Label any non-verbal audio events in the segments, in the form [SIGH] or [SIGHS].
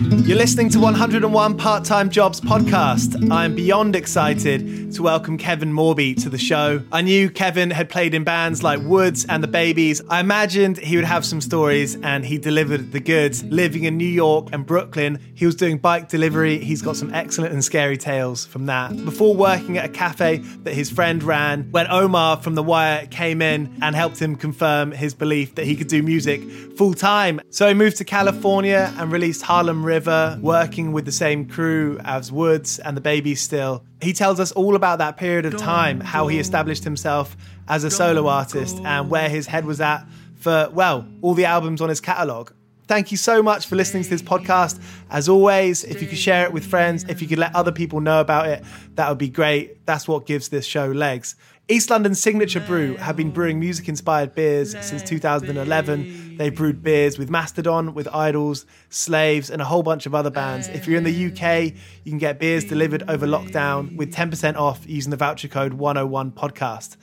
You're listening to 101 Part Time Jobs podcast. I'm beyond excited to welcome Kevin Morby to the show. I knew Kevin had played in bands like Woods and the Babies. I imagined he would have some stories, and he delivered the goods. Living in New York and Brooklyn, he was doing bike delivery. He's got some excellent and scary tales from that. Before working at a cafe that his friend ran, when Omar from The Wire came in and helped him confirm his belief that he could do music full time. So he moved to California and released Harlem River, working with the same crew as Woods and the Babies still. He tells us all about that period of time, how he established himself as a solo artist and where his head was at for, well, all the albums on his catalogue. Thank you so much for listening to this podcast. As always, if you could share it with friends, if you could let other people know about it, that would be great. That's what gives this show legs. East London Signature Brew have been brewing music inspired beers since 2011. They brewed beers with Mastodon, with IDLES, Slaves, and a whole bunch of other bands. If you're in the UK, you can get beers delivered over lockdown with 10% off using the voucher code 101 podcast.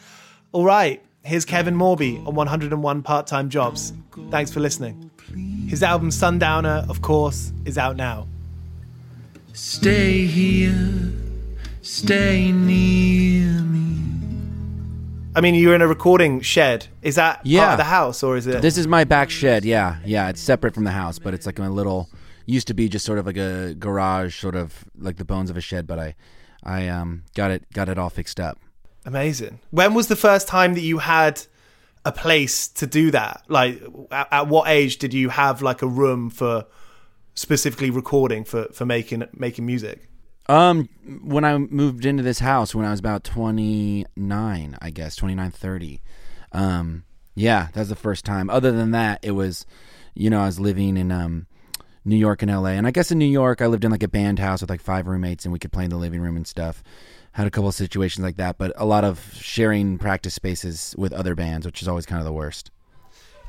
All right, here's Kevin Morby on 101 Part Time Jobs. Thanks for listening. His album Sundowner, of course, is out now. Stay here, stay near me. I mean, you're in a recording shed. Is that part Yeah. of the house, or is it? This is my back shed. Yeah, yeah. It's separate from the house, but it's like a little. Used to be just sort of like a garage, sort of like the bones of a shed. But I, I um got it got it all fixed up. Amazing. When was the first time that you had a place to do that? Like, at, at what age did you have like a room for specifically recording for for making making music? Um, when I moved into this house when I was about twenty nine, I guess 29, 30. Um, yeah, that was the first time. Other than that, it was, you know, I was living in um New York and L.A. And I guess in New York, I lived in like a band house with like five roommates, and we could play in the living room and stuff. Had a couple of situations like that, but a lot of sharing practice spaces with other bands, which is always kind of the worst.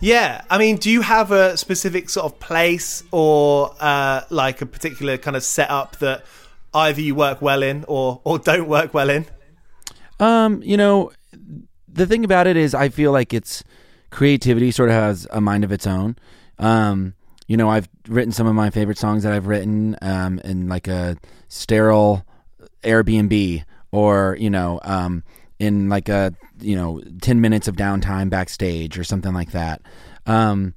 Yeah, I mean, do you have a specific sort of place or uh, like a particular kind of setup that either you work well in or or don't work well in? Um, you know, the thing about it is, I feel like it's creativity sort of has a mind of its own. Um, you know, I've written some of my favorite songs that I've written um, in like a sterile Airbnb or you know um, in like a you know ten minutes of downtime backstage or something like that. Um,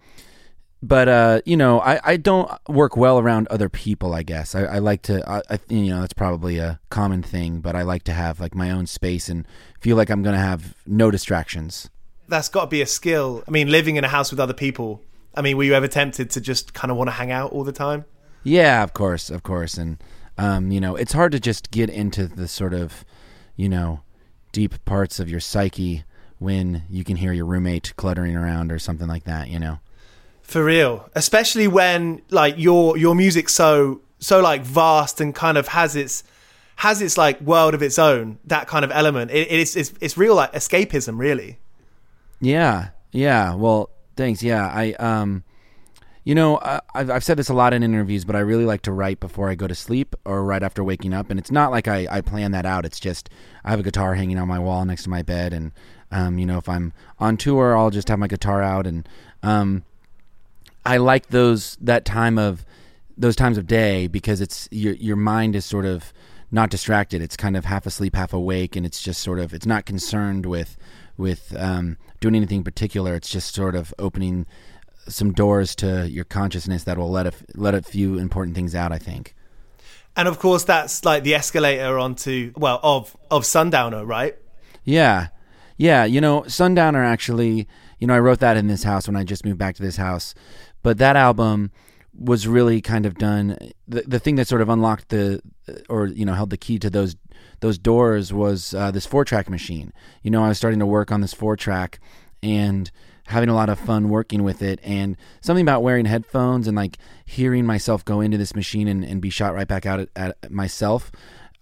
but uh, you know, I, I don't work well around other people. I guess I, I like to. I, I you know that's probably a common thing, but I like to have like my own space and feel like I'm gonna have no distractions. That's got to be a skill. I mean, living in a house with other people. I mean, were you ever tempted to just kind of want to hang out all the time? Yeah, of course, of course, and um, you know, it's hard to just get into the sort of, you know, deep parts of your psyche when you can hear your roommate cluttering around or something like that. You know. For real, especially when like your your music's so so like vast and kind of has its has its like world of its own. That kind of element. It, it's it's it's real like escapism, really. Yeah, yeah. Well, thanks. Yeah, I um, you know, I, I've I've said this a lot in interviews, but I really like to write before I go to sleep or right after waking up, and it's not like I I plan that out. It's just I have a guitar hanging on my wall next to my bed, and um, you know, if I'm on tour, I'll just have my guitar out, and um, I like those that time of those times of day because it's your your mind is sort of not distracted. It's kind of half asleep, half awake, and it's just sort of it's not concerned with with um, doing anything particular. It's just sort of opening some doors to your consciousness that will let a, let a few important things out. I think. And of course, that's like the escalator onto well of of Sundowner, right? Yeah, yeah. You know, Sundowner actually. You know, I wrote that in this house when I just moved back to this house, but that album was really kind of done. The the thing that sort of unlocked the or you know held the key to those those doors was uh, this four track machine. You know, I was starting to work on this four track and having a lot of fun working with it and something about wearing headphones and like hearing myself go into this machine and, and be shot right back out at, at myself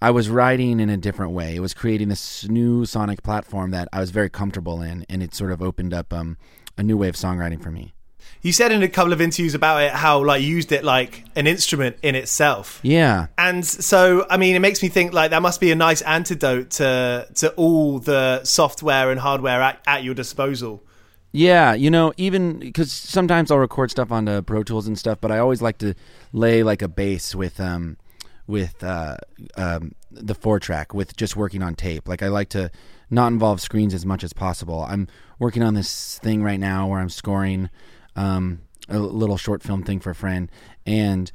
i was writing in a different way it was creating this new sonic platform that i was very comfortable in and it sort of opened up um, a new way of songwriting for me You said in a couple of interviews about it how like you used it like an instrument in itself. yeah And so, I mean, it makes me think like that must be a nice antidote to to all the software and hardware at, at your disposal. Yeah, you know, even because sometimes I'll record stuff onto Pro Tools and stuff, but I always like to lay like a base with um with uh um the four track with just working on tape. Like I like to not involve screens as much as possible. I'm working on this thing right now where I'm scoring um a little short film thing for a friend and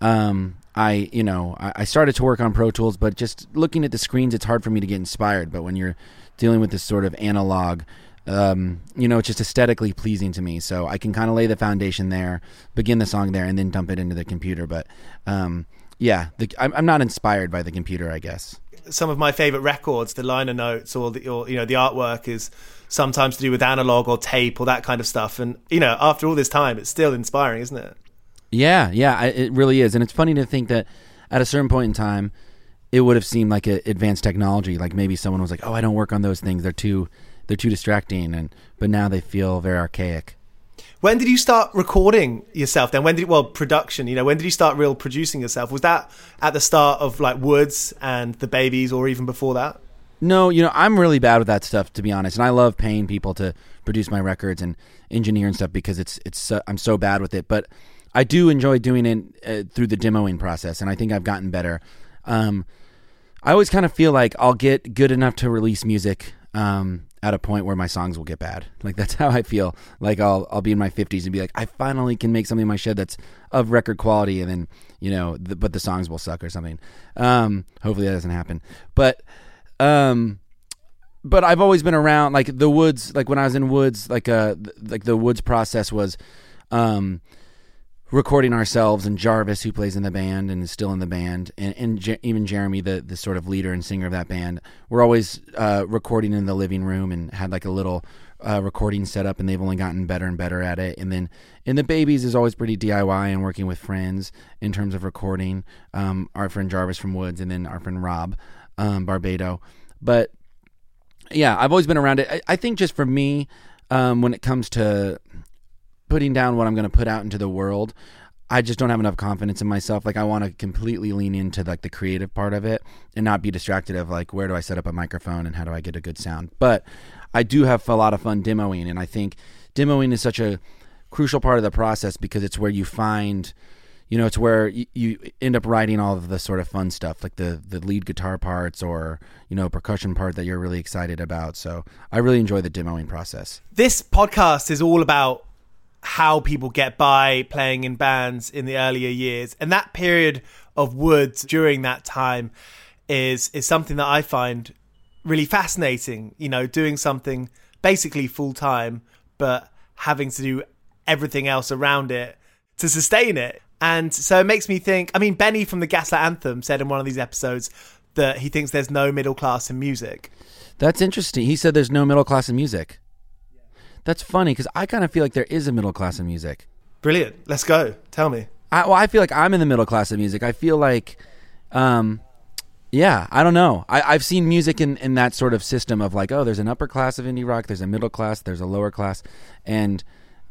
um I you know I, I started to work on Pro Tools, but just looking at the screens, it's hard for me to get inspired. But when you're dealing with this sort of analog um, you know, it's just aesthetically pleasing to me. So I can kind of lay the foundation there, begin the song there, and then dump it into the computer. But um, yeah, the, I'm, I'm not inspired by the computer, I guess. Some of my favorite records, the liner notes or the or you know the artwork is sometimes to do with analog or tape or that kind of stuff. And you know, after all this time, it's still inspiring, isn't it? Yeah, yeah, I- it really is, and it's funny to think that at a certain point in time, it would have seemed like a advanced technology. Like maybe someone was like, "Oh, I don't work on those things; they're too, they're too distracting," and but now they feel very archaic. When did you start recording yourself? Then when did well production? You know, when did you start real producing yourself? Was that at the start of like Woods and the Babies, or even before that? No, you know, I'm really bad with that stuff to be honest, and I love paying people to produce my records and engineer and stuff because it's it's so, I'm so bad with it. But I do enjoy doing it uh, through the demoing process, and I think I've gotten better. Um, I always kind of feel like I'll get good enough to release music um, at a point where my songs will get bad. Like that's [LAUGHS] how I feel. Like I'll I'll be in my 50s and be like, I finally can make something in my shed that's of record quality, and then you know, the, but the songs will suck or something. Um, hopefully that doesn't happen. But um, but I've always been around like the woods. Like when I was in woods, like uh, like the woods process was, um, recording ourselves and Jarvis, who plays in the band and is still in the band, and, and Je- even Jeremy, the the sort of leader and singer of that band, we're always uh, recording in the living room and had like a little uh, recording setup, and they've only gotten better and better at it. And then in the babies is always pretty DIY and working with friends in terms of recording. Um, our friend Jarvis from Woods, and then our friend Rob um, Barbato, but yeah, I've always been around it. I, I think just for me, um, when it comes to putting down what I'm going to put out into the world, I just don't have enough confidence in myself. Like I want to completely lean into like the creative part of it and not be distracted of like where do I set up a microphone and how do I get a good sound. But I do have a lot of fun demoing, and I think demoing is such a crucial part of the process because it's where you find you know, it's where you, end up writing all of the sort of fun stuff, like the the lead guitar parts or you know percussion part that you're really excited about. So I really enjoy the demoing process. This podcast is all about how people get by playing in bands in the earlier years, and that period of Woods during that time is is something that I find really fascinating. You know, doing something basically full time, but having to do everything else around it to sustain it. And so it makes me think. I mean, Benny from the Gaslight Anthem said in one of these episodes that he thinks there's no middle class in music. That's interesting. He said there's no middle class in music. That's funny because I kind of feel like there is a middle class in music. Brilliant. Let's go. Tell me. I, well, I feel like I'm in the middle class of music. I feel like, um, yeah, I don't know. I, I've seen music in, in that sort of system of like, oh, there's an upper class of indie rock, there's a middle class, there's a lower class, and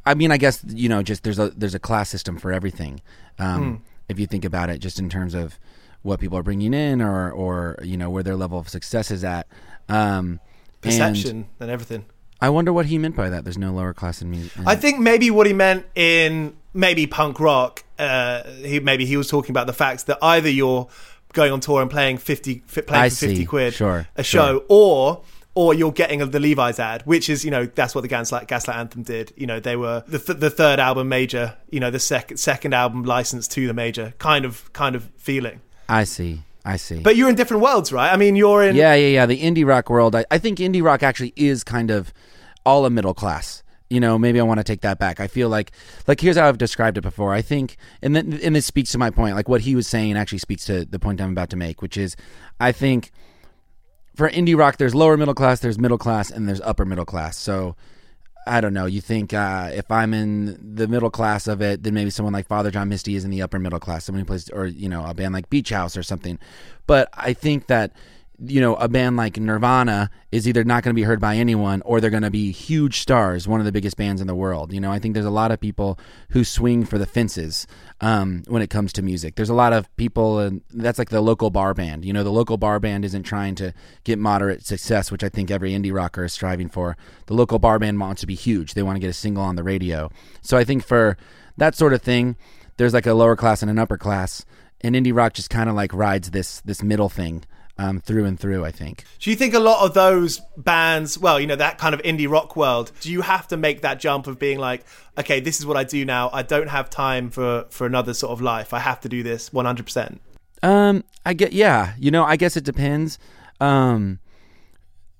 I mean, I guess you know, just there's a there's a class system for everything. Um, If you think about it, just in terms of what people are bringing in, or or you know where their level of success is at. Um, Perception and everything. I wonder what he meant by that. There's no lower class in music. I think maybe what he meant in maybe punk rock, uh, he maybe he was talking about the fact that either you're going on tour and playing fifty playing I for fifty see. quid Sure, a sure. show, or or you're getting the Levi's ad, which is you know that's what the Gaslight Gaslight Anthem did. You know they were the th- the third album major, you know the second second album licensed to the major kind of kind of feeling. I see. I see. But you're in different worlds, right? I mean, you're in Yeah, yeah, yeah. The indie rock world. I, I think indie rock actually is kind of all a middle class. You know, maybe I want to take that back. I feel like, like here's how I've described it before. I think, and then, and this speaks to my point. Like what he was saying actually speaks to the point I'm about to make, which is, I think for indie rock, there's lower middle class, there's middle class, and there's upper middle class. So I don't know. You think uh, if I'm in the middle class of it, then maybe someone like Father John Misty is in the upper middle class. Someone who plays, or you know, a band like Beach House or something. But I think that you know, a band like Nirvana is either not going to be heard by anyone or they're going to be huge stars, one of the biggest bands in the world. You know, I think there's a lot of people who swing for the fences um, when it comes to music. There's a lot of people, and that's like the local bar band. You know, the local bar band isn't trying to get moderate success, which I think every indie rocker is striving for. The local bar band wants to be huge. They want to get a single on the radio. So I think for that sort of thing, there's like a lower class and an upper class, and indie rock just kind of like rides this this middle thing um, through and through. I think. Do you think a lot of those bands, well, you know, that kind of indie rock world, do you have to make that jump of being like, okay, this is what I do now. I don't have time for for another sort of life. I have to do this 100%. Um, I get yeah. You know, I guess it depends. Um,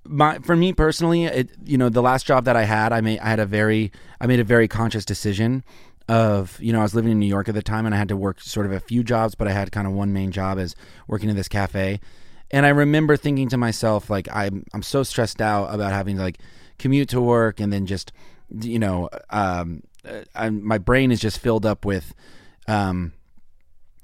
my for me personally, it you know the last job that I had, I made I had a very I made a very conscious decision of you know I was living in New York at the time and I had to work sort of a few jobs, but I had kind of one main job as working in this cafe. And I remember thinking to myself like I'm I'm so stressed out about having to like commute to work and then just you know um, uh, I'm, my brain is just filled up with um,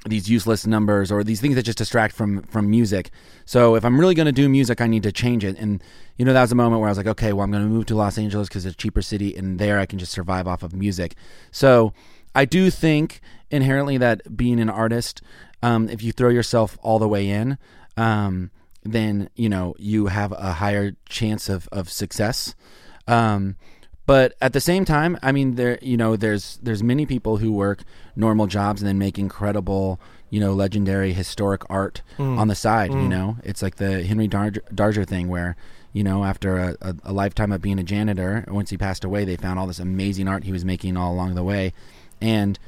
these useless numbers or these things that just distract from from music. So if I'm really going to do music, I need to change it. And you know, that was a moment where I was like, okay, well, I'm going to move to Los Angeles because it's a cheaper city, and there I can just survive off of music. So I do think inherently that being an artist, um, if you throw yourself all the way in, um, then you know you have a higher chance of of success. Um, but at the same time, I mean, there you know, there's there's many people who work normal jobs and then make incredible, you know, legendary historic art on the side. You know, it's like the Henry Darger, Darger thing where. You know, after a, a, a lifetime of being a janitor, once he passed away, they found all this amazing art he was making all along the way, and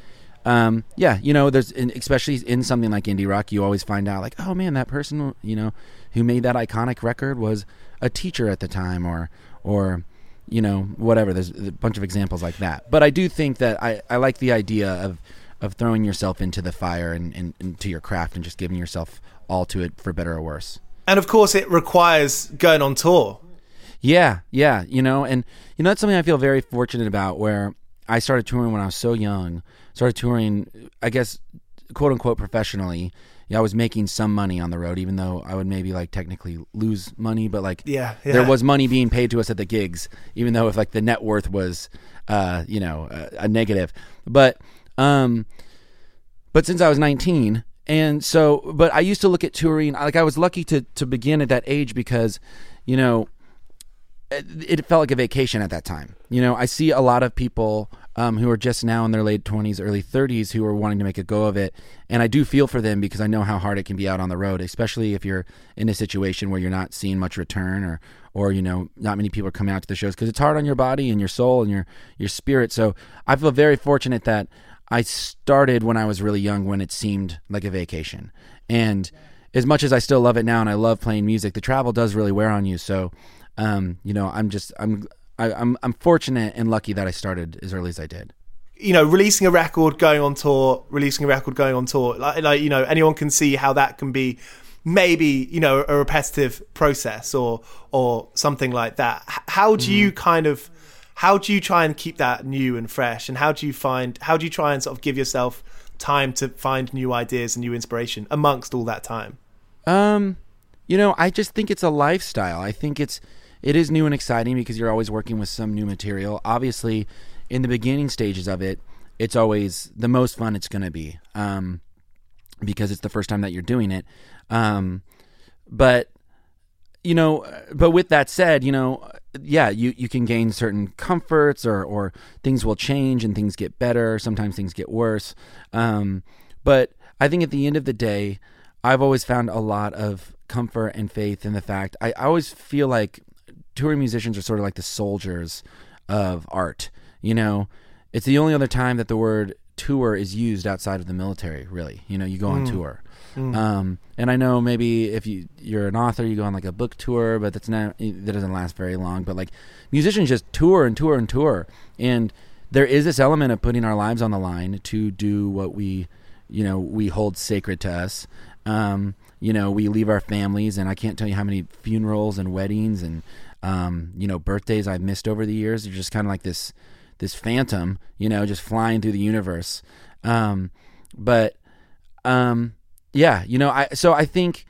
um, yeah, you know, there's in, especially in something like indie rock, you always find out like, oh man, that person, you know, who made that iconic record was a teacher at the time, or or you know, whatever. There's a bunch of examples like that. But I do think that I, I like the idea of of throwing yourself into the fire and, and into your craft and just giving yourself all to it for better or worse. And of course, it requires going on tour. Yeah, yeah, you know, and you know that's something I feel very fortunate about. Where I started touring when I was so young, started touring, I guess, quote unquote, professionally. Yeah, I was making some money on the road, even though I would maybe like technically lose money, but like Yeah, there was money being paid to us at the gigs, even though if like the net worth was, uh, you know, a, a negative. But um, but since I was 19, and so, but I used to look at touring. Like I was lucky to to begin at that age because, you know, it, it felt like a vacation at that time. You know, I see a lot of people um, who are just now in their late 20s, early 30s who are wanting to make a go of it. And I do feel for them because I know how hard it can be out on the road, especially if you're in a situation where you're not seeing much return or, or you know, not many people are coming out to the shows because it's hard on your body and your soul and your, your spirit. So I feel very fortunate that I started when I was really young when it seemed like a vacation. And as much as I still love it now and I love playing music, the travel does really wear on you. So, um, you know, I'm just I'm I, I'm I'm fortunate and lucky that I started as early as I did. you know, releasing a record, going on tour, releasing a record, going on tour. Like, like you know, anyone can see how that can be maybe you know a repetitive process or or something like that. How do you kind of how do you try and keep that new and fresh? And how do you find how do you try and sort of give yourself time to find new ideas and new inspiration amongst all that time? Um, you know, I just think it's a lifestyle. I think it's it is new and exciting because you're always working with some new material. Obviously, in the beginning stages of it, it's always the most fun it's going to be. Um, because it's the first time that you're doing it. Um, but you know, but with that said, you know, yeah, you, you can gain certain comforts or, or things will change and things get better. Sometimes things get worse. Um, but I think at the end of the day, I've always found a lot of comfort and faith in the fact I, I always feel like touring musicians are sort of like the soldiers of art. You know, it's the only other time that the word tour is used outside of the military, really. You know, you go on tour. Um, and I know maybe if you you're an author, you go on like a book tour, but that's not that doesn't last very long. But like musicians just tour and tour and tour, and there is this element of putting our lives on the line to do what we, you know, we hold sacred to us. Um, you know, we leave our families, and I can't tell you how many funerals and weddings and um, you know birthdays I've missed over the years. They're just kind of like this this phantom, you know, just flying through the universe. Um, but um, yeah, you know, I so I think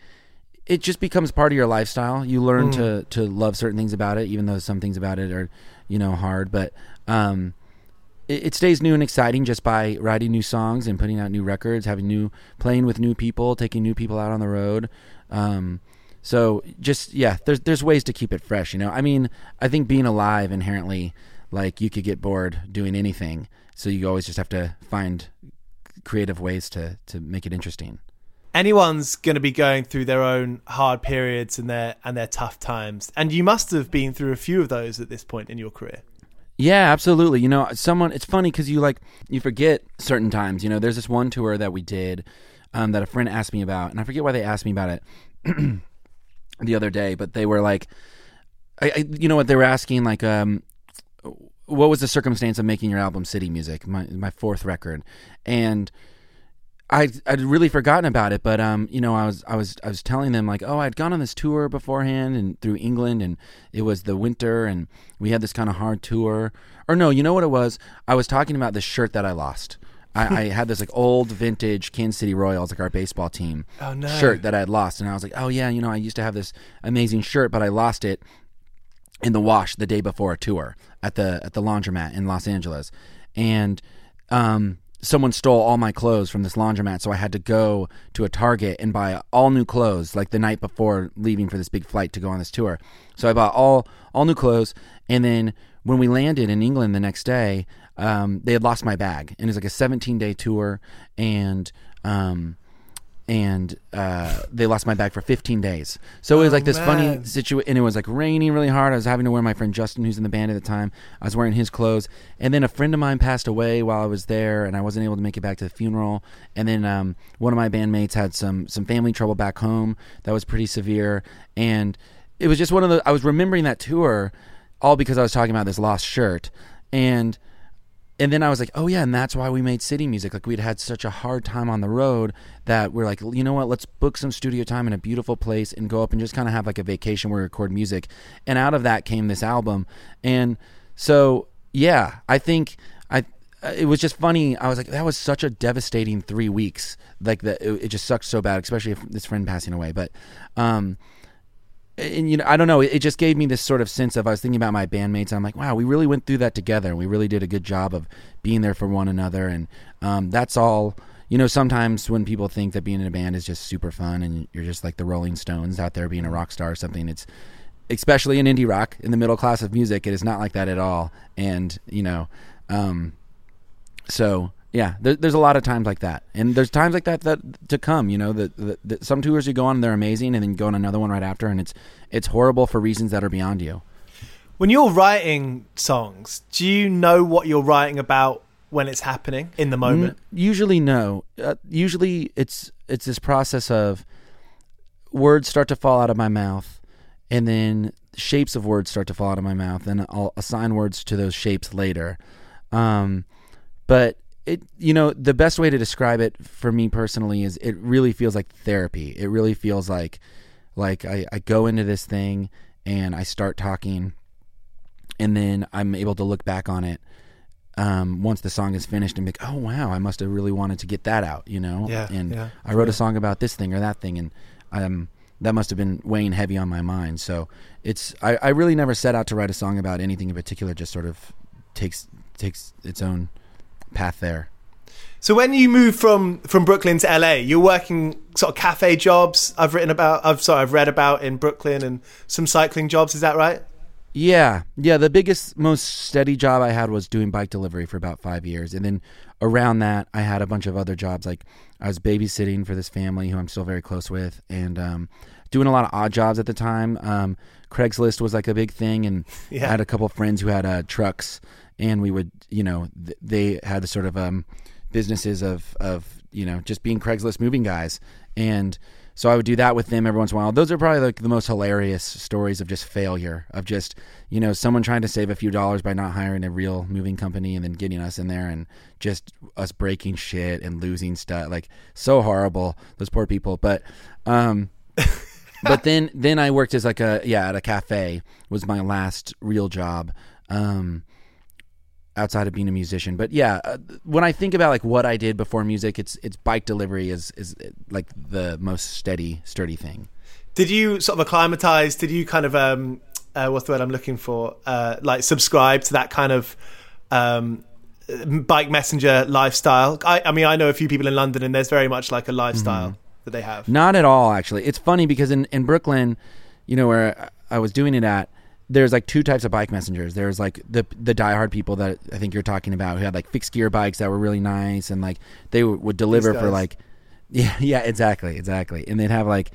it just becomes part of your lifestyle. You learn to to love certain things about it, even though some things about it are you know hard. But um, it, it stays new and exciting just by writing new songs and putting out new records, having new playing with new people, taking new people out on the road. Um, so just yeah, there's there's ways to keep it fresh. You know, I mean, I think being alive inherently, like you could get bored doing anything. So you always just have to find creative ways to to make it interesting. anyone's going to be going through their own hard periods and their and their tough times and you must have been through a few of those at this point in your career Yeah, absolutely. You know, someone. It's funny because you like you forget certain times. You know, there's this one tour that we did um, that a friend asked me about, and I forget why they asked me about it [CLEARS THROAT] the other day. But they were like, I, I, you know what? They were asking like, um, what was the circumstance of making your album City Music, my my fourth record, and I I'd really forgotten about it, but um, you know, I was I was I was telling them like, oh, I'd gone on this tour beforehand and through England, and it was the winter, and we had this kind of hard tour. Or no, you know what it was? I was talking about this shirt that I lost. I, I had this like old vintage Kansas City Royals, like our baseball team Oh, no. shirt that I had lost, and I was like, oh yeah, you know, I used to have this amazing shirt, but I lost it in the wash the day before a tour at the at the laundromat in Los Angeles, and um, someone stole all my clothes from this laundromat, so I had to go to a Target and buy all new clothes like the night before leaving for this big flight to go on this tour. So I bought all all new clothes, and then when we landed in England the next day, um, they had lost my bag, and it was like a 17 day tour, and um, and uh, they lost my bag for 15 days. So it was like this funny situation, and it was like raining really hard. I was having to wear my friend Justin, who's in the band at the time. I was wearing his clothes, and then a friend of mine passed away while I was there, and I wasn't able to make it back to the funeral. And then um, one of my bandmates had some some family trouble back home that was pretty severe, and it was just one of the. I was remembering that tour, all because I was talking about this lost shirt, and and then I was like, oh yeah, and that's why we made city music. Like we'd had such a hard time on the road that we're like, you know what? Let's book some studio time in a beautiful place and go up and just kind of have like a vacation where we record music. And out of that came this album. And so yeah, I think I. It was just funny. I was like, that was such a devastating three weeks. Like that, it, it just sucked so bad, especially if this friend passing away. But, um, and you know, I don't know. It, just gave me this sort of sense of I was thinking about my bandmates. And I'm like, wow, we really went through that together. And we really did a good job of being there for one another, and um, that's all. You know, sometimes when people think that being in a band is just super fun and you're just like the Rolling Stones out there being a rock star or something, it's especially in indie rock in the middle class of music. It is not like that at all. And you know, um, so yeah, there, there's a lot of times like that, and there's times like that that to come. You know, that some tours you go on, they're amazing, and then you go on another one right after, and it's it's horrible for reasons that are beyond you. When you're writing songs, do you know what you're writing about when it's happening in the moment? N- usually, no. Uh, usually, it's it's this process of words start to fall out of my mouth, and then shapes of words start to fall out of my mouth, and I'll assign words to those shapes later. Um, but it, you know, the best way to describe it for me personally is it really feels like therapy. It really feels like like I, I go into this thing and I start talking, and then I'm able to look back on it um, once the song is finished and be like, oh wow, I must have really wanted to get that out, you know. Yeah, And yeah, I wrote a song about this thing or that thing, and um, that must have been weighing heavy on my mind. So it's I, I really never set out to write a song about anything in particular. Just sort of takes takes its own path there. So when you move from from Brooklyn to LA, you're working sort of cafe jobs. I've written about. I've sorry, I've read about in Brooklyn and some cycling jobs. Is that right? Yeah, yeah. The biggest, most steady job I had was doing bike delivery for about five years, and then around that, I had a bunch of other jobs. Like I was babysitting for this family who I'm still very close with, and um, doing a lot of odd jobs at the time. Um, Craigslist was like a big thing, and [LAUGHS] Yeah. I had a couple friends who had uh, trucks, and we would, you know, th- they had the sort of um, businesses of of you know just being Craigslist moving guys, and so I would do that with them every once in a while. Those are probably like the most hilarious stories of just failure, of just you know someone trying to save a few dollars by not hiring a real moving company and then getting us in there and just us breaking shit and losing stuff. Like so horrible, those poor people. But um, [LAUGHS] but then then I worked as like a yeah at a cafe was my last real job. Um, outside of being a musician. But yeah, uh, when I think about like what I did before music, it's it's bike delivery is is like the most steady, sturdy thing. Did you sort of acclimatize? Did you kind of um, uh, what's the word I'm looking for? Uh, like subscribe to that kind of um, bike messenger lifestyle? I, I mean, I know a few people in London, and there's very much like a lifestyle that they have. Not at all, actually. It's funny because in in Brooklyn, you know where I was doing it at. There's like two types of bike messengers. There's like the the diehard people that I think you're talking about who had like fixed gear bikes that were really nice and like they would, would deliver for like [LAUGHS] yeah yeah exactly exactly. And they'd have like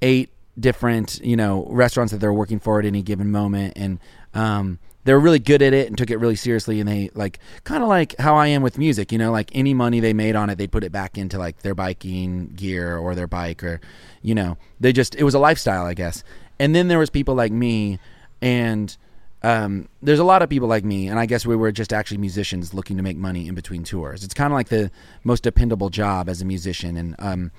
eight different you know restaurants that they're working for at any given moment. And um they were really good at it and took it really seriously. And they like kind of like how I am with music you know like any money they made on it they'd put it back into like their biking gear or their bike or you know they just it was a lifestyle I guess. And then there was people like me and um, there's a lot of people like me, and I guess we were just actually musicians looking to make money in between tours. It's kind of like the most dependable job as a musician, and um,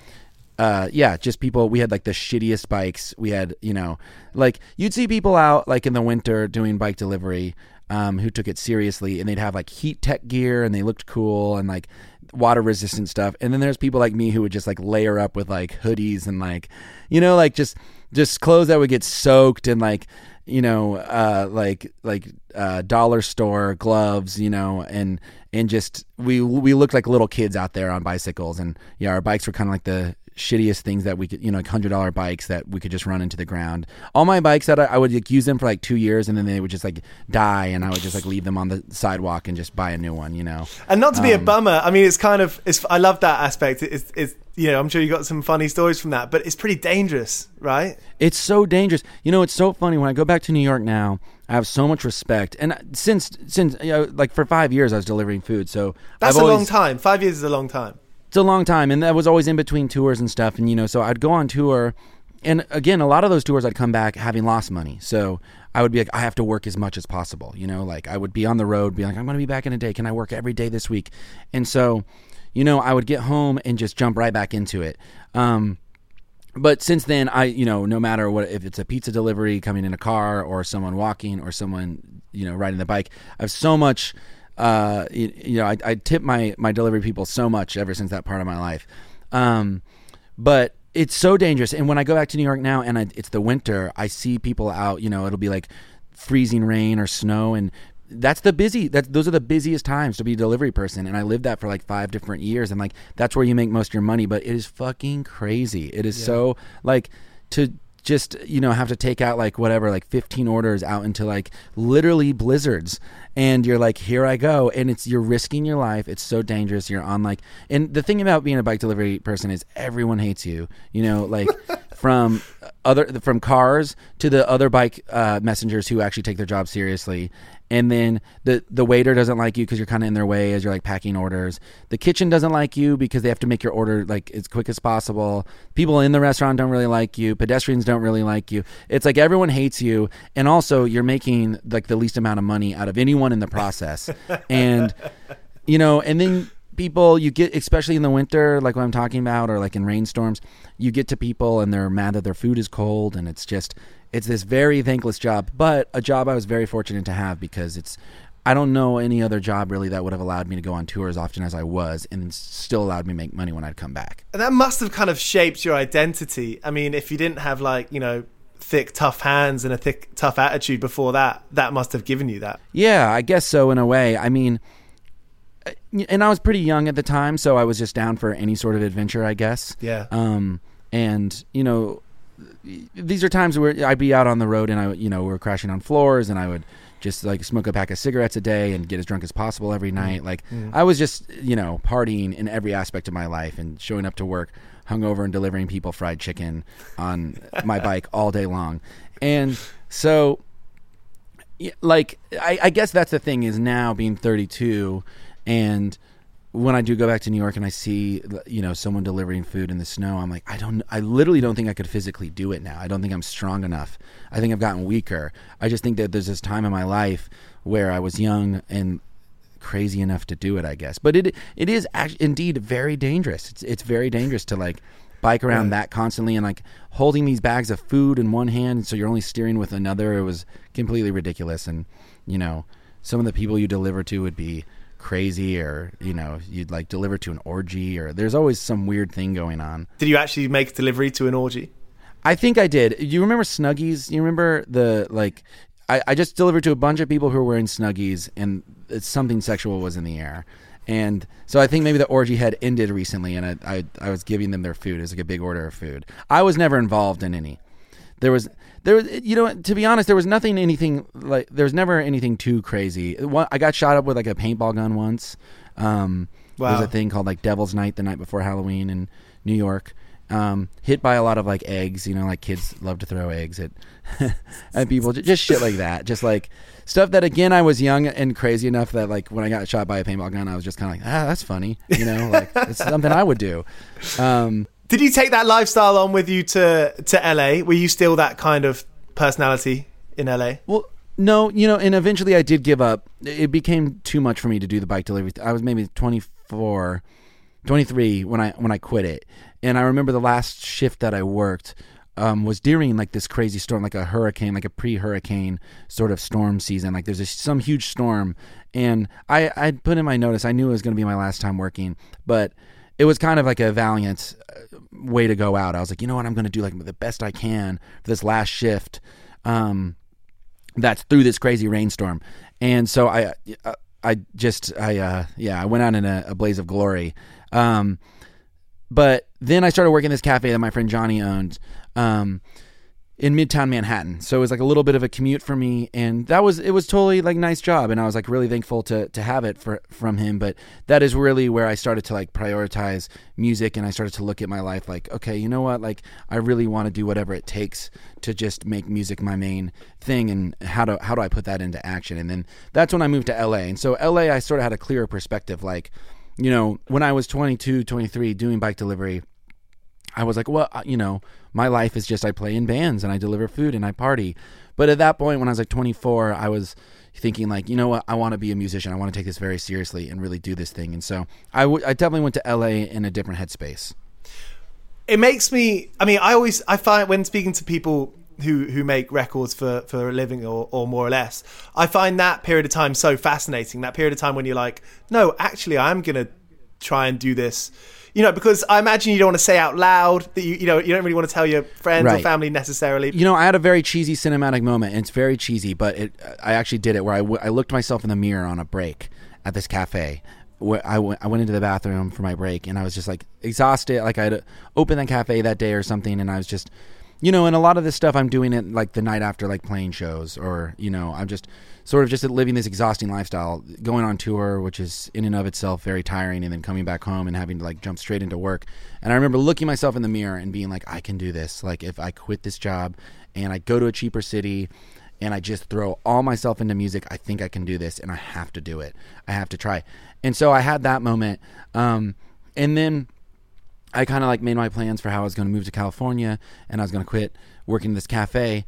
uh, yeah, just people. We had like the shittiest bikes. We had, you know, like you'd see people out like in the winter doing bike delivery um, who took it seriously, and they'd have like heat tech gear, and they looked cool, and like water resistant stuff. And then there's people like me who would just like layer up with like hoodies and like, you know, like just just clothes that would get soaked and like you know, uh, like like uh, dollar store gloves, you know, and and just we we looked like little kids out there on bicycles, and yeah, our bikes were kind of like the shittiest things that we could, you know, like hundred dollar bikes that we could just run into the ground. All my bikes that I, I would like, use them for like two years, and then they would just like die, and I would just like leave them on the sidewalk and just buy a new one, you know. And not to be a Um, bummer, I mean, it's kind of, it's, I love that aspect. It's, it's, you know, I'm sure you got some funny stories from that, but it's pretty dangerous, right? It's so dangerous. You know, it's so funny when I go back to New York now. I have so much respect, and since since you know, like for five years I was delivering food, so That's I've a long time. Five years is a long time. It's a long time, and that was always in between tours and stuff. And you know, so I'd go on tour, and again, a lot of those tours I'd come back having lost money. So I would be like, I have to work as much as possible. You know, like I would be on the road, be like, I'm going to be back in a day. Can I work every day this week? And so, you know, I would get home and just jump right back into it. Um, but since then, I you know, no matter what, if it's a pizza delivery coming in a car, or someone walking, or someone you know riding the bike, I have so much. Uh, you, you know, I, I tip my my delivery people so much ever since that part of my life. Um, but it's so dangerous. And when I go back to New York now, and I, it's the winter, I see people out. You know, it'll be like freezing rain or snow, and that's the busy. That those are the busiest times to be a delivery person. And I lived that for like five different years, and like that's where you make most of your money. But it is fucking crazy. It is so like to just you know have to take out like whatever like 15 orders out into like literally blizzards. And you're like here i go. And it's you're risking your life. It's so dangerous. You're on like and the thing about being a bike delivery person is everyone hates you you know like [LAUGHS] from other from cars to the other bike uh, messengers who actually take their job seriously and then the the waiter doesn't like you because you're kind of in their way as you're like packing orders. The kitchen doesn't like you because they have to make your order like as quick as possible. People in the restaurant don't really like you. Pedestrians don't really like you. It's like everyone hates you, and also you're making like the least amount of money out of anyone in the process. [LAUGHS] and you know, and then people you get especially in the winter like what i'm talking about or like in rainstorms you get to people and they're mad that their food is cold and it's just it's this very thankless job but a job i was very fortunate to have because it's i don't know any other job really that would have allowed me to go on tour as often as i was and still allowed me to make money when i'd come back And that must have kind of shaped your identity. I mean, if you didn't have like, you know, thick, tough hands and a thick, tough attitude before that, that must have given you that. Yeah, I guess so in a way. I mean, and I was pretty young at the time, so I was just down for any sort of adventure, I guess. Yeah. Um, and you know, these are times where I'd be out on the road and I, you know, we're crashing on floors, and I would just like smoke a pack of cigarettes a day and get as drunk as possible every night. Like I was just, you know, partying in every aspect of my life and showing up to work hungover and delivering people fried chicken on my [LAUGHS] bike all day long. And so like I, I guess that's the thing is now being 32 and when I do go back to New York and I see you know someone delivering food in the snow I'm like I don't I literally don't think I could physically do it now. I don't think I'm strong enough. I think I've gotten weaker. I just think that there's this time in my life where I was young and crazy enough to do it I guess. But it it is actually indeed very dangerous. It's it's very dangerous to like bike around that constantly and like holding these bags of food in one hand so you're only steering with another. It was completely ridiculous. And you know some of the people you deliver to would be crazy or you know you'd like deliver to an orgy or there's always some weird thing going on Did you actually make delivery to an orgy? I think I did. You remember Snuggies? You remember the like? I, I just delivered to a bunch of people who were wearing Snuggies, and something sexual was in the air. And so I think maybe the orgy had ended recently, and I, I I was giving them their food. It was like a big order of food. I was never involved in any. There was there was you know to be honest there was nothing anything like there was never anything too crazy. One, I got shot up with like a paintball gun once. Um, Wow. There's a thing called like Devil's Night the night before Halloween in New York. Um, hit by a lot of like eggs, you know, like kids love to throw eggs at [LAUGHS] at people, just shit like that, just like stuff that again I was young and crazy enough that like when I got shot by a paintball gun, I was just kind of like, ah, that's funny, you know, like it's something I would do. Um, Did you take that lifestyle on with you to to LA? Were you still that kind of personality in LA? Well, No, you know, and eventually I did give up. It became too much for me to do the bike delivery. I was maybe 24, 23 when I when I quit it. And I remember the last shift that I worked um, was during like this crazy storm, like a hurricane, like a pre-hurricane sort of storm season. Like there's a, some huge storm, and I I put in my notice. I knew it was going to be my last time working, but it was kind of like a valiant uh, way to go out. I was like, you know what, I'm going to do like the best I can for this last shift. Um, that's through this crazy rainstorm, and so I uh, I just I uh, yeah I went out in a, a blaze of glory. Um, but then I started working this cafe that my friend Johnny owned. Um, in Midtown Manhattan. So it was like a little bit of a commute for me and that was it was totally like nice job and I was like really thankful to to have it for from him, but that is really where I started to like prioritize music and I started to look at my life like okay, you know what? Like I really want to do whatever it takes to just make music my main thing and how do how do I put that into action? And then that's when I moved to LA. And so LA I sort of had a clearer perspective like you know, when I was 22, 23 doing bike delivery, I was like, well, you know, my life is just I play in bands and I deliver food and I party. But at that point, when I was like 24, I was thinking like, you know what, I want to be a musician. I want to take this very seriously and really do this thing. And so I, w- I definitely went to LA in a different headspace. It makes me. I mean, I always I find when speaking to people who who make records for for a living or, or more or less, I find that period of time so fascinating. That period of time when you're like, no, actually, I'm gonna try and do this you know, because I imagine you don't want to say out loud that you, you know, you don't really want to tell your friends or family necessarily. You know, I had a very cheesy cinematic moment, and it's very cheesy, but it, I actually did it where I, w- I looked myself in the mirror on a break at this cafe. Where I went, I went into the bathroom for my break, and I was just like exhausted. Like I had opened the cafe that day or something, and I was just, you know, and a lot of this stuff I'm doing it like the night after like playing shows, or you know, I'm just sort of just living this exhausting lifestyle, going on tour, which is in and of itself very tiring, and then coming back home and having to like jump straight into work. And I remember looking myself in the mirror and being like, I can do this. Like if I quit this job and I go to a cheaper city and I just throw all myself into music, I think I can do this and I have to do it. I have to try. And so I had that moment. Um, and then I kind of like made my plans for how I was going to move to California and I was going to quit working in this cafe.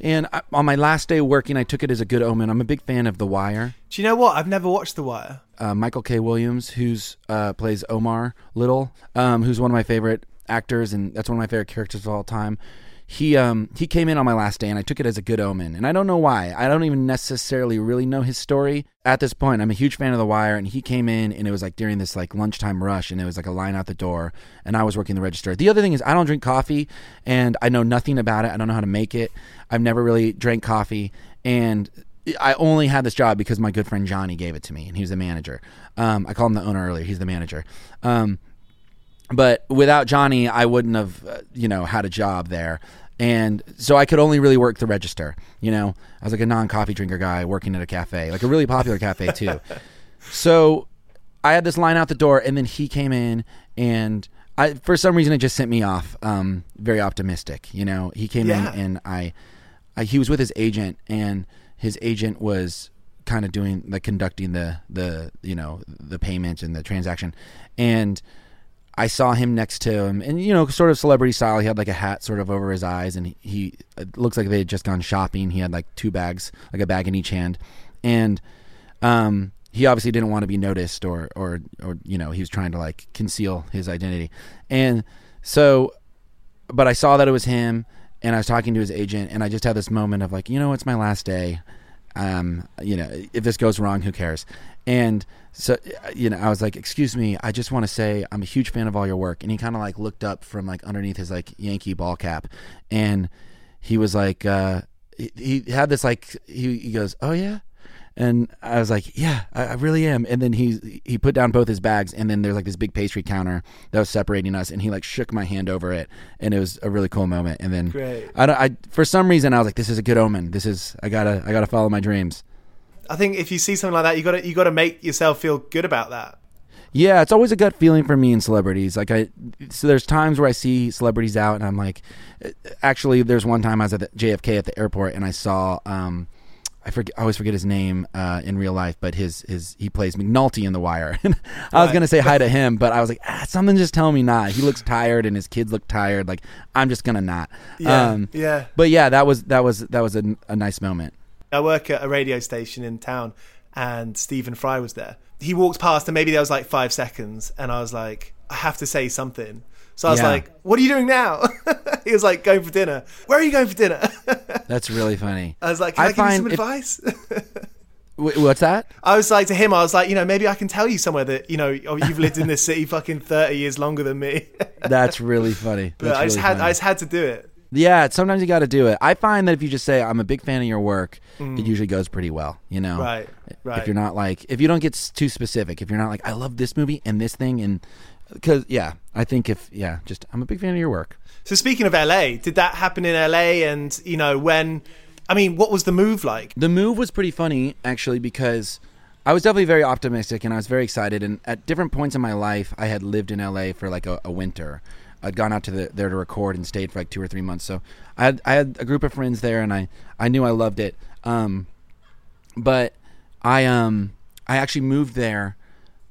And I, on my last day working, I took it as a good omen. I'm a big fan of The Wire. Do you know what? I've never watched The Wire. Uh, Michael K. Williams, who's uh, plays Omar Little, um, who's one of my favorite actors, and that's one of my favorite characters of all time. He um, he came in on my last day, and I took it as a good omen. And I don't know why. I don't even necessarily really know his story at this point. I'm a huge fan of The Wire, and he came in, and it was like during this like lunchtime rush, and it was like a line out the door, and I was working the register. The other thing is, I don't drink coffee, and I know nothing about it. I don't know how to make it. I've never really drank coffee, and I only had this job because my good friend Johnny gave it to me, and he was the manager. Um, I called him the owner earlier. He's the manager. Um, but without Johnny, I wouldn't have, uh, you know, had a job there. And so I could only really work the register. You know, I was like a non-coffee drinker guy working at a cafe, like a really popular cafe too. [LAUGHS] so I had this line out the door, and then he came in, and I, for some reason, it just sent me off. Um, very optimistic. You know, he came Yeah. in, and I, I, he was with his agent, and his agent was kind of doing like conducting the the you know the payment and the transaction, and I saw him next to him, and you know, sort of celebrity style. He had like a hat sort of over his eyes, and he, he looks like they had just gone shopping. He had like two bags, like a bag in each hand, and um, he obviously didn't want to be noticed, or or or you know, he was trying to like conceal his identity, and so, but I saw that it was him, and I was talking to his agent, and I just had this moment of like, you know, it's my last day. Um, you know, if this goes wrong, who cares? And so, you know, I was like, "Excuse me, I just want to say I'm a huge fan of all your work." And he kind of like looked up from like underneath his like Yankee ball cap, and he was like, uh, he, he had this like he, he goes, "Oh yeah," and I was like, "Yeah, I, I really am." And then he he put down both his bags, and then there's like this big pastry counter that was separating us, and he like shook my hand over it, and it was a really cool moment. And then Great. I, don't- I for some reason I was like, "This is a good omen. This is I gotta I gotta follow my dreams." I think if you see something like that, you got to you got to make yourself feel good about that. Yeah, it's always a gut feeling for me in celebrities. Like I, so there's times where I see celebrities out, and I'm like, actually, there's one time I was at the JFK at the airport, and I saw, um, I forget, I always forget his name uh, in real life, but his his he plays McNulty in The Wire. [LAUGHS] I was gonna say hi to him, but I was like, ah, something just telling me not. He looks tired, and his kids look tired. Like I'm just gonna not. Yeah, Um, yeah. But yeah, that was that was that was a, a nice moment. I work at a radio station in town, and Stephen Fry was there. He walked past, and maybe there was like five seconds, and I was like, I have to say something. So I was Yeah. like, "What are you doing now?" [LAUGHS] he was like, "Going for dinner." Where are you going for dinner? [LAUGHS] That's really funny. I was like, "Can I, I give you some if- advice?" [LAUGHS] What's that? I was like to him, I was like, you know, maybe I can tell you somewhere that you know oh, you've lived in this city fucking thirty years longer than me. That's really funny. but That's I just really had, funny. I just had to do it. Yeah, sometimes you got to do it. I find that if you just say I'm a big fan of your work, it usually goes pretty well. You know, Mm. Right, right. If you're not like, if you don't get too specific, if you're not like, I love this movie and this thing, and because yeah, I think if yeah, just I'm a big fan of your work. So speaking of LA, did that happen in LA? And you know, when, I mean, what was the move like? The move was pretty funny actually because I was definitely very optimistic and I was very excited. And at different points in my life, I had lived in LA for like a, a winter. I'd gone out to the, there to record and stayed for like two or three months. So I had I had a group of friends there, and I I knew I loved it. Um, but I um I actually moved there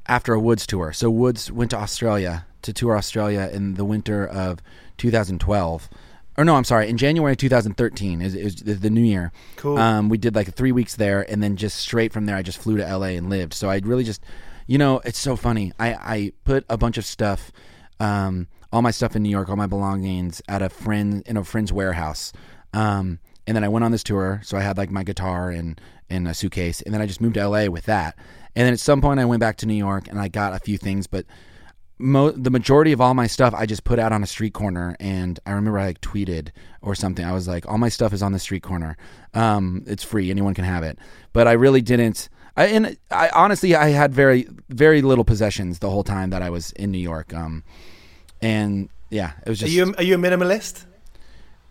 after a Woods tour. So Woods went to Australia to tour Australia in the winter of 2012. Or no, I'm sorry, in January 2013 is, is the the new year. Cool. Um, we did like three weeks there, and then just straight from there, I just flew to LA and lived. So I really just, you know, it's so funny. I I put a bunch of stuff, um, all my stuff in New York, all my belongings at a friend in a friend's warehouse. Um, and then I went on this tour, so I had like my guitar and and a suitcase, and then I just moved to LA with that. And then at some point, I went back to New York, and I got a few things, but mo- the majority of all my stuff I just put out on a street corner, and I remember I like tweeted or something. I was like, "All my stuff is on the street corner. Um, it's free. Anyone can have it." But I really didn't. I and I honestly I had very very little possessions the whole time that I was in New York. Um, and yeah, it was Are just you are you a minimalist?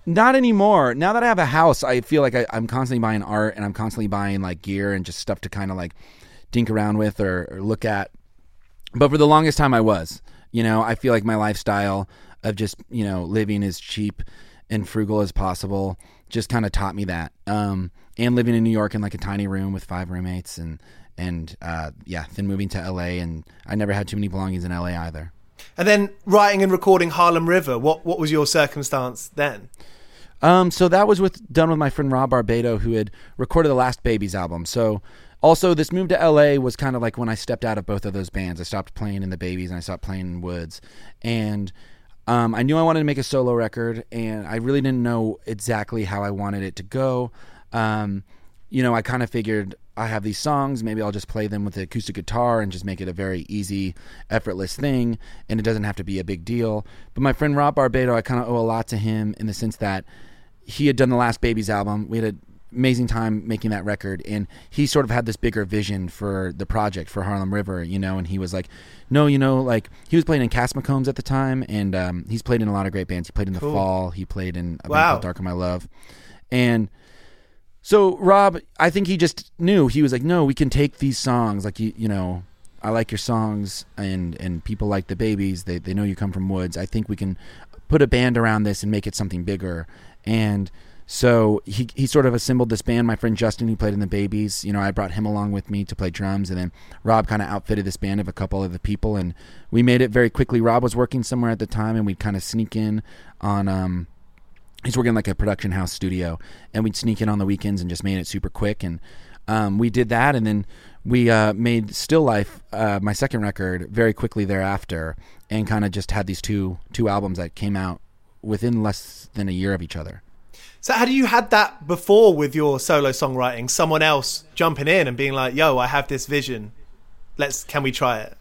not anymore. Now that I have a house, I feel like I, I'm constantly buying art and I'm constantly buying like gear and just stuff to kind of like dink around with or, or look at. But for the longest time, I was. You know, I feel like my lifestyle of just you know living as cheap and frugal as possible just kind of taught me that. Um, and living in New York in like a tiny room with five roommates and and uh, yeah, then moving to LA and I never had too many belongings in LA either. And then writing and recording Harlem River. What what was your circumstance then? Um, so that was with done with my friend Rob Barbato, who had recorded the last Babies album. So also this move to LA was kind of like when I stepped out of both of those bands. I stopped playing in the Babies and I stopped playing in Woods, and um, I knew I wanted to make a solo record, and I really didn't know exactly how I wanted it to go. Um, you know, I kind of figured I have these songs, maybe I'll just play them with the acoustic guitar and just make it a very easy, effortless thing, and it doesn't have to be a big deal. But my friend Rob Barbato, I kind of owe a lot to him in the sense that he had done the last Babies album. We had an amazing time making that record, and he sort of had this bigger vision for the project for Harlem River, you know. And he was like, "No, you know, like he was playing in Cass McCombs at the time, and um, he's played in a lot of great bands. He played in the Fall. He played in a Wow. called Darker My Love, and." So Rob, I think he just knew he was like, no, we can take these songs, like you, you know, I like your songs, and and people like the babies. They they know you come from Woods. I think we can put a band around this and make it something bigger. And so he he sort of assembled this band. My friend Justin, who played in the Babies, you know, I brought him along with me to play drums, and then Rob kind of outfitted this band of a couple of the people, and we made it very quickly. Rob was working somewhere at the time, and we'd kind of sneak in on. um he's working like a production house studio and we'd sneak in on the weekends and just made it super quick and um, we did that and then we uh, made still life uh, my second record very quickly thereafter and kind of just had these two two albums that came out within less than a year of each other So had you had that before with your solo songwriting? Someone else jumping in and being like, "Yo, I have this vision. Let's can we try it?"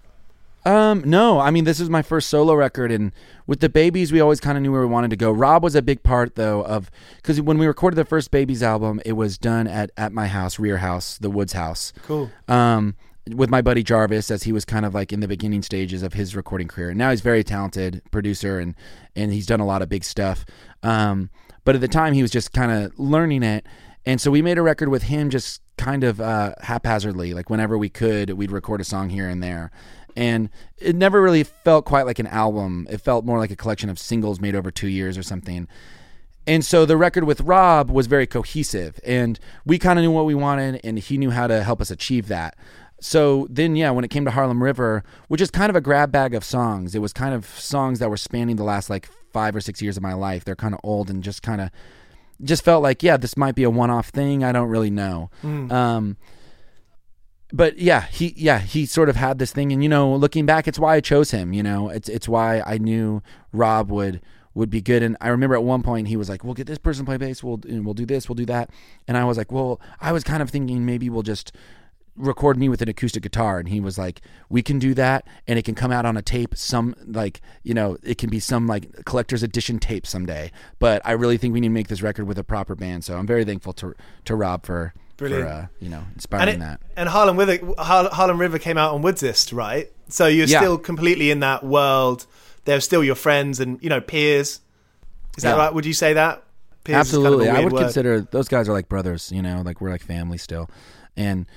Um, no, I mean this is my first solo record, and with the babies, we always kind of knew where we wanted to go. Rob was a big part though of because when we recorded the first babies album, it was done at at my house, Rear House, the Woods House. Cool. Um, with my buddy Jarvis, as he was kind of like in the beginning stages of his recording career. And Now he's very talented producer, and and he's done a lot of big stuff. Um, but at the time, he was just kind of learning it, and so we made a record with him, just kind of uh, haphazardly, like whenever we could, we'd record a song here and there and it never really felt quite like an album. It felt more like a collection of singles made over two years or something. And so the record with Rob was very cohesive, and we kind of knew what we wanted, and he knew how to help us achieve that. So then, yeah, when it came to Harlem River, which is kind of a grab bag of songs, it was kind of songs that were spanning the last like five or six years of my life. They're kind of old and just kind of just felt like yeah, this might be a one-off thing. I don't really know. Um, but yeah, he yeah he sort of had this thing, and you know, looking back, it's why I chose him. You know, it's it's why I knew Rob would would be good. And I remember at one point he was like, "We'll get this person to play bass. We'll and we'll do this. We'll do that." And I was like, "Well, I was kind of thinking maybe we'll just." Record me with an acoustic guitar and he was like we can do that and it can come out on a tape some like you know it can be some like collector's edition tape someday but i really think we need to make this record with a proper band so i'm very thankful to to rob for Brilliant. for uh, you know And, inspiring it, that and Harlem River, Har- Harlem River came out on Woodsist, right? So you're Yeah. still completely in that world. They're still your friends and you know peers. Is that Yeah. right? Would you say that? Peers is kind of Absolutely, I would word. consider those guys are like brothers. You know, like we're like family still. And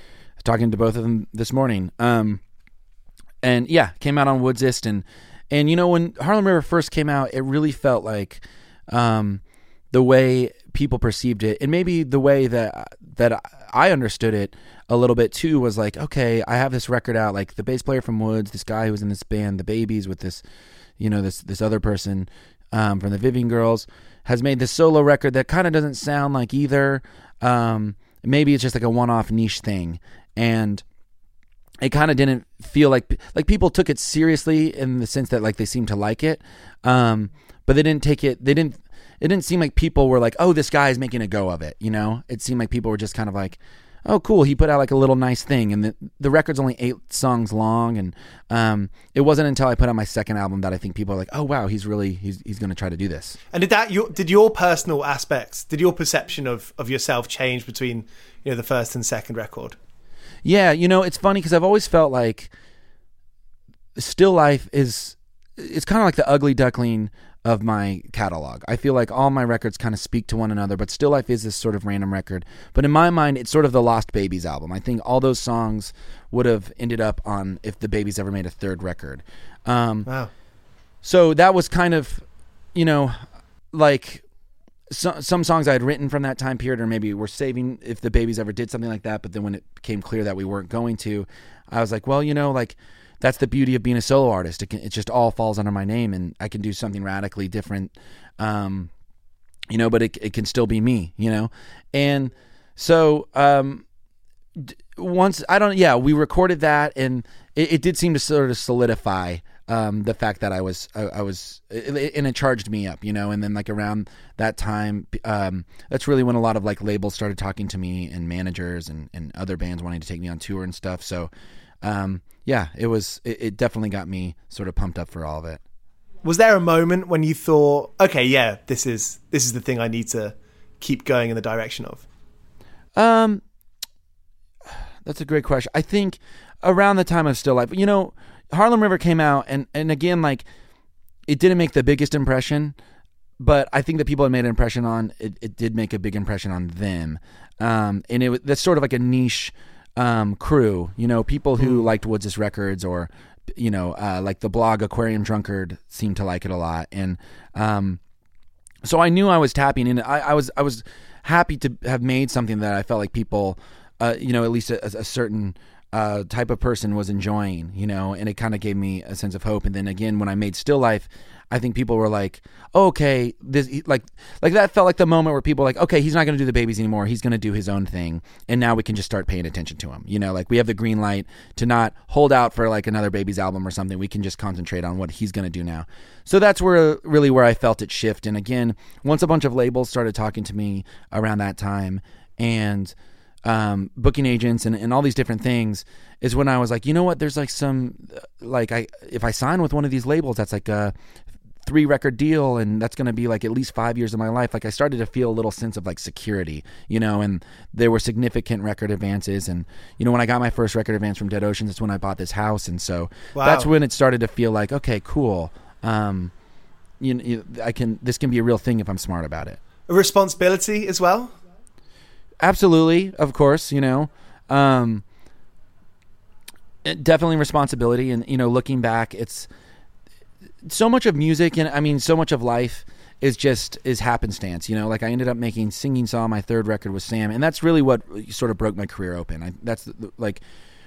talking to both of them this morning. Um, and yeah, came out on Woodsist and and you know when Harlem River first came out, it really felt like um, the way people perceived it, and maybe the way that that I understood it a little bit too was like, okay, I have this record out, like the bass player from Woods, this guy who was in this band, the Babies, with this, you know, this this other person um, from the Vivian Girls, has made this solo record that kind of doesn't sound like either. Um, maybe it's just like a one-off niche thing, and it kind of didn't feel like like people took it seriously in the sense that like they seemed to like it um but they didn't take it they didn't it didn't seem like people were like oh this guy is making a go of it you know it seemed like people were just kind of like oh cool he put out like a little nice thing and the, the record's only eight songs long and um it wasn't until i put out my second album that i think people are like oh wow he's really he's, he's gonna try to do this And did that your did your personal aspects, did your perception of of yourself change between you know the first and second record? Yeah, you know, it's funny because I've always felt like still life is it's kind of like the ugly duckling of my catalog. I feel like all my records kind of speak to one another, but still life is this sort of random record. But in my mind, it's sort of the Lost Babies album. I think all those songs would have ended up on if the Babies ever made a third record. Um, Wow. so that was kind of, you know, like so, some songs I had written from that time period, or maybe we're saving if the babies ever did something like that. But then when it became clear that we weren't going to, I was like, well, you know, like that's the beauty of being a solo artist. It, can, it just all falls under my name, and I can do something radically different. Um, you know, but it it can still be me, you know, and so um, once I don't, yeah, we recorded that, and it, it did seem to sort of solidify um, the fact that I was, I, I was, and it charged me up, you know. And then like around that time, um, that's really when a lot of like labels started talking to me and managers and, and other bands wanting to take me on tour and stuff. So, um, yeah, it was, it, it definitely got me sort of pumped up for all of it. Was there a moment when you thought, okay, yeah, this is this is the thing I need to keep going in the direction of? Um, [SIGHS] that's a great question. I think around the time of Still Life, you know, Harlem River came out, and and again, like it didn't make the biggest impression, but I think that people had made an impression on it. It did make a big impression on them, um, and it was that's sort of like a niche um, crew. You know, people who liked Woods' records or you know, uh, like the blog Aquarium Drunkard seemed to like it a lot, and um, so I knew I was tapping in. I, I was I was happy to have made something that I felt like people, uh, you know, at least a, a certain uh, type of person was enjoying, you know, and it kind of gave me a sense of hope. And then again, when I made Still Life, I think people were like, oh, "Okay, this like like that felt like the moment where people were like, okay, he's not going to do the babies anymore. He's going to do his own thing, and now we can just start paying attention to him. You know, like we have the green light to not hold out for like another babies album or something. We can just concentrate on what he's going to do now. So that's where really where I felt it shift. And again, once a bunch of labels started talking to me around that time, and um, booking agents and, and all these different things is when I was like, you know what? There's like some like I if I sign with one of these labels, that's like a three record deal and that's going to be like at least five years of my life like i started to feel a little sense of like security you know and there were significant record advances and you know when i got my first record advance from dead oceans that's when i bought this house and so Wow. that's when it started to feel like okay cool um you, you i can this can be a real thing if i'm smart about it A responsibility as well. Absolutely of course you know. Um definitely responsibility and you know looking back it's so much of music and i mean so much of life is just is happenstance you know. Like i ended up making Singing Saw my third record with sam and that's really what sort of broke my career open. I, that's the, like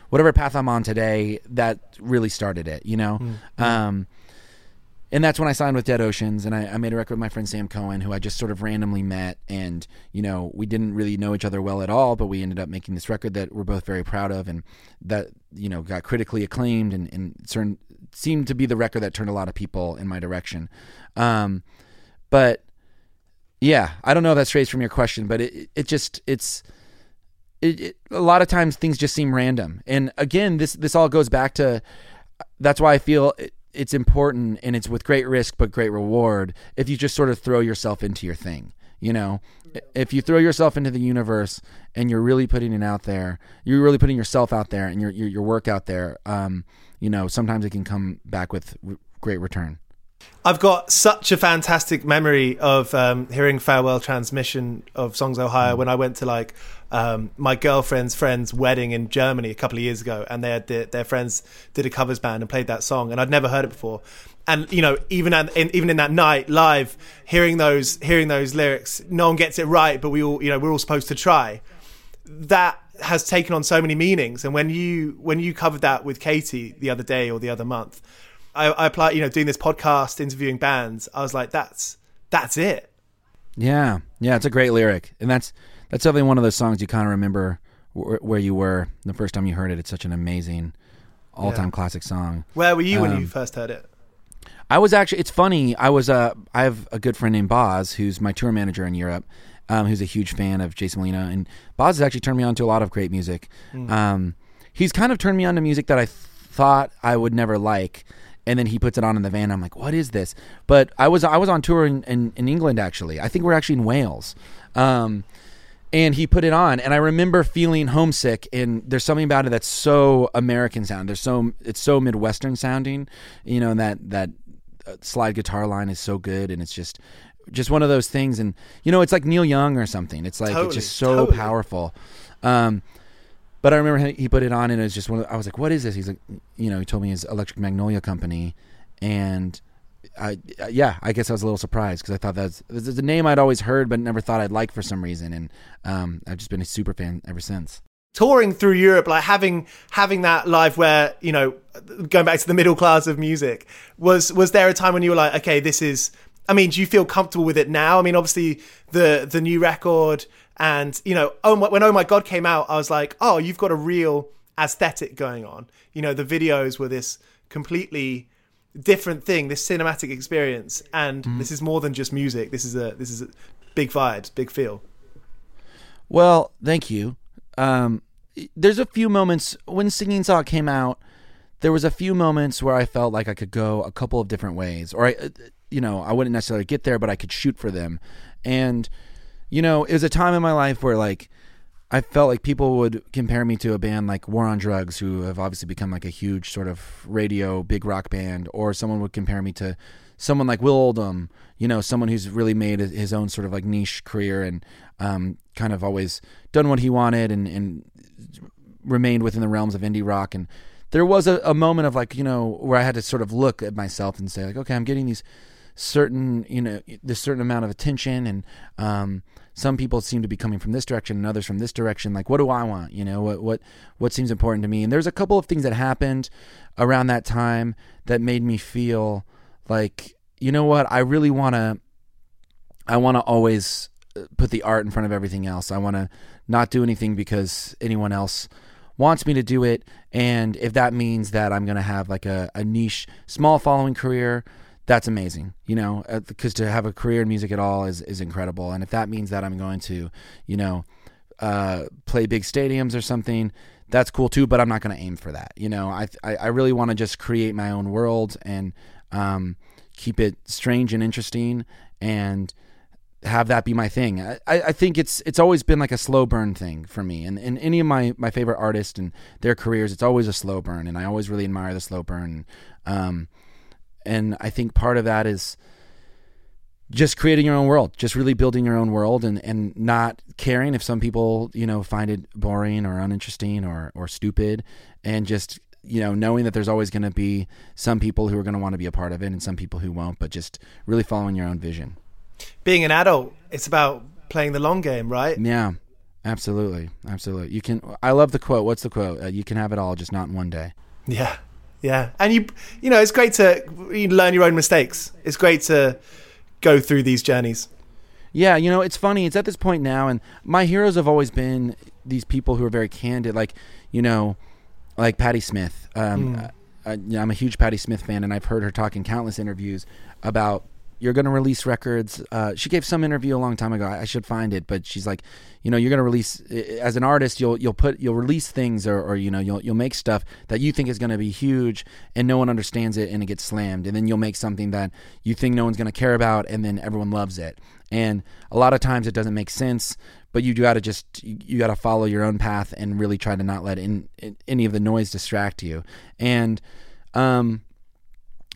whatever path i'm on today that really started it you know. Um and that's when I signed with Dead Oceans, and I, I, made a record with my friend Sam Cohen, who I just sort of randomly met, and you know we didn't really know each other well at all, but we ended up making this record that we're both very proud of, and that you know got critically acclaimed, and, and certain, seemed to be the record that turned a lot of people in my direction. Um, but yeah, I don't know if that strays from your question, but it it just it's. It, it, a lot of times things just seem random, and again, this this all goes back to. That's why I feel it's important and it's with great risk but great reward if you just sort of throw yourself into your thing. You know, if you throw yourself into the universe and you're really putting it out there, you're really putting yourself out there and your your, your work out there. Um, you know, sometimes it can come back with great return. I've got such a fantastic memory of um, hearing farewell transmission of Songs: Ohia mm. when I went to like um, my girlfriend's friend's wedding in Germany a couple of years ago, and they had their, their friends did a covers band and played that song, and I'd never heard it before. And you know, even at, in, even in that night live, hearing those hearing those lyrics, no one gets it right, but we all you know we're all supposed to try. That has taken on so many meanings, and when you when you covered that with Katie the other day or the other month I, I applied, you know, doing this podcast, interviewing bands. I was like, that's that's it. Yeah, yeah, it's a great lyric, and that's that's definitely one of those songs you kind of remember where you were the first time you heard it. It's such an amazing, all-time yeah. classic song. Where were you um, when you first heard it? I was actually. It's funny. I was. Uh, I have a good friend named Boz, who's my tour manager in Europe, um, who's a huge fan of Jason Molina, and Boz has actually turned me on to a lot of great music. Mm. Um, he's kind of turned me on to music that I th- thought I would never like and then he puts it on in the van. I'm like, what is this? But I was I was on tour in, in, in England actually. I think we're actually in Wales. Um, and he put it on and I remember feeling homesick and there's something about it that's so American sound. There's so it's so Midwestern sounding, you know, and that that uh, slide guitar line is so good and it's just just one of those things and you know, it's like Neil Young or something. It's like totally, it's just so totally. powerful. Um, but I remember he put it on, and it was just one. Of, I was like, "What is this?" He's like, you know, he told me his Electric Magnolia Company, and I, yeah, I guess I was a little surprised because I thought that's, that's a name I'd always heard, but never thought I'd like for some reason, and um, I've just been a super fan ever since. Touring through Europe, like having having that live where you know, going back to the middle class of music, was was there a time when you were like, okay, this is I mean, do you feel comfortable with it now? I mean, obviously the the new record and you know, oh my, when Oh My God came out, I was like, oh, you've got a real aesthetic going on. You know, the videos were this completely different thing, this cinematic experience, and mm. this is more than just music. This is a this is a big vibes, big feel. Well, thank you. Um, there's a few moments when Singing Saw came out. There was a few moments where I felt like I could go a couple of different ways, or I, uh, you know, I wouldn't necessarily get there, but I could shoot for them, and you know, it was a time in my life where like I felt like people would compare me to a band like War on Drugs, who have obviously become like a huge sort of radio big rock band, or someone would compare me to someone like Will Oldham, you know, someone who's really made his own sort of like niche career and um, kind of always done what he wanted and, and remained within the realms of indie rock. And there was a, a moment of like, you know, where I had to sort of look at myself and say like, okay, I'm getting these certain, you know, this certain amount of attention and, um, some people seem to be coming from this direction and others from this direction. Like what do i want? You know what what what seems important to me? And there's a couple of things that happened around that time that made me feel like you know what? I really want to i want to always uh, put the art in front of everything else. I want to not do anything because anyone else wants me to do it. And if that means that i'm going to have like a, a niche small following career that's amazing, you know, because uh, to have a career in music at all is, is incredible. And if that means that I'm going to, you know, uh, play big stadiums or something, that's cool too. But I'm not going to aim for that. You know, I I, I really want to just create my own world and um, keep it strange and interesting and have that be my thing. I, I think it's it's always been like a slow burn thing for me. And, and any of my, my favorite artists and their careers, it's always a slow burn. And I always really admire the slow burn. Um, and I think part of that is just creating your own world, just really building your own world and, and not caring if some people, you know, find it boring or uninteresting or, or stupid and just, you know, knowing that there's always going to be some people who are going to want to be a part of it and some people who won't, but just really following your own vision. Being an adult, it's about playing the long game, right? Yeah, absolutely. Absolutely. You can, I love the quote. What's the quote? Uh, you can have it all, just not in one day. Yeah. Yeah, and you you know it's great to you learn your own mistakes. It's great to go through these journeys. Yeah, you know, it's funny. It's at this point now, and my heroes have always been these people who are very candid, like you know, like Patti Smith. Um, Mm. I, I'm a huge Patti Smith fan, and I've heard her talk in countless interviews about you're going to release records. Uh, she gave some interview a long time ago. I, I should find it, but she's like, you know, you're going to release as an artist. You'll you'll put you'll release things, or, or you know, you'll you'll make stuff that you think is going to be huge, and no one understands it, and it gets slammed, and then you'll make something that you think no one's going to care about, and then everyone loves it. And a lot of times it doesn't make sense, but you got to just you got to follow your own path and really try to not let in, in any of the noise distract you. And um,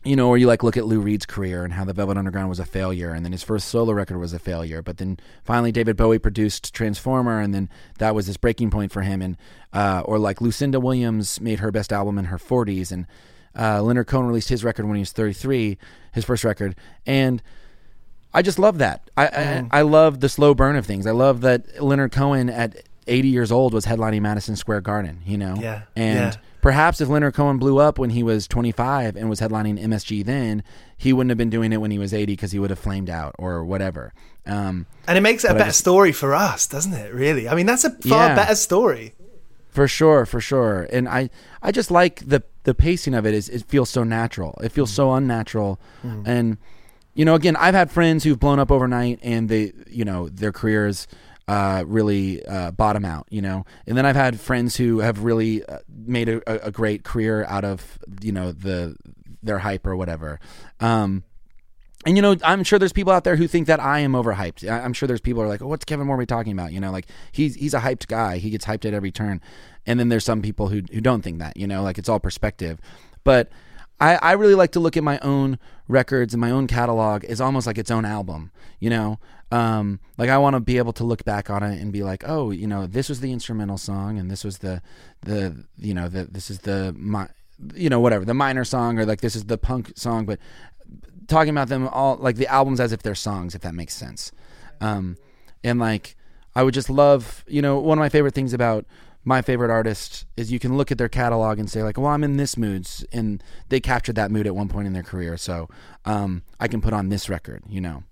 you know, or you like look at Lou Reed's career and how the Velvet Underground was a failure, and then his first solo record was a failure. But then finally, David Bowie produced Transformer, and then that was this breaking point for him. And uh, or like Lucinda Williams made her best album in her 40s, and uh, Leonard Cohen released his record when he was 33, his first record, and I just love that. I, I I love the slow burn of things. I love that Leonard Cohen at 80 years old was headlining Madison Square Garden. You know, Yeah, and yeah. Perhaps if Leonard Cohen blew up when he was 25 and was headlining MSG then, he wouldn't have been doing it when he was 80 because he would have flamed out or whatever. Um, And it makes it a better just- story for us, doesn't it? Really? I mean, that's a far Yeah. better story. For sure, for sure. And I, I just like the the pacing of it is it feels so natural. It feels so unnatural. And you know, again, I've had friends who've blown up overnight and they, you know, their careers uh, really uh, bottom out, you know. And then I've had friends who have really uh, made a, a great career out of, you know, the their hype or whatever. Um, and you know, I'm sure there's people out there who think that I am overhyped. I'm sure there's people who are like, oh, "What's Kevin Morby talking about?" You know, like he's he's a hyped guy. He gets hyped at every turn. And then there's some people who who don't think that. You know, like it's all perspective. But I I really like to look at my own records and my own catalog as almost like its own album. You know, um, like I want to be able to look back on it and be like, oh, you know, this was the instrumental song, and this was the the you know the this is the my you know whatever the minor song or like this is the punk song, but talking about them all like the albums as if they're songs, if that makes sense. Um, and like I would just love, you know, one of my favorite things about my favorite artist is you can look at their catalog and say like, well, I'm in this mood, and they captured that mood at one point in their career, so um, I can put on this record, you know.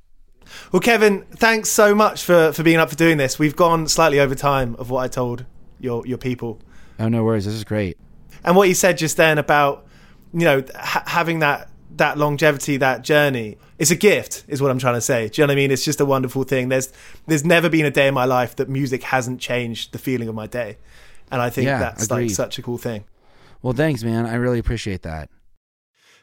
Well, Kevin, thanks so much for, for being up for doing this. We've gone slightly over time of what I told your your people. Oh no worries, this is great. and what you said just then about you know ha- having that that longevity that journey it's a gift is what i'm trying to say do you know what i mean it's just a wonderful thing there's there's never been a day in my life that music hasn't changed the feeling of my day and i think Yeah, that's like such a cool thing Well, thanks, man. I really appreciate that.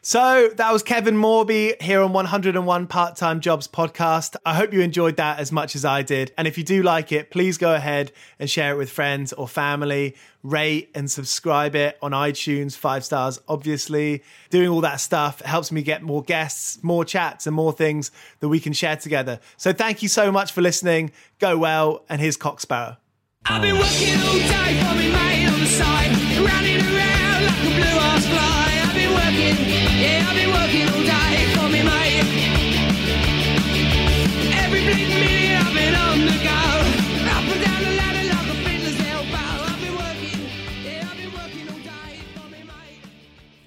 So that was Kevin Morby here on 101 Part Time Jobs podcast. I hope you enjoyed that as much as I did. And if you do like it, please go ahead and share it with friends or family. Rate and subscribe it on iTunes, five stars, obviously. Doing all that stuff helps me get more guests, more chats, and more things that we can share together. So thank you so much for listening. Go well. And here's Cock Sparrow. I've been working all day me mate on the side, running around like a blue ass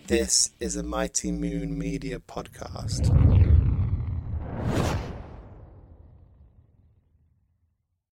This is a Mighty Moon Media podcast.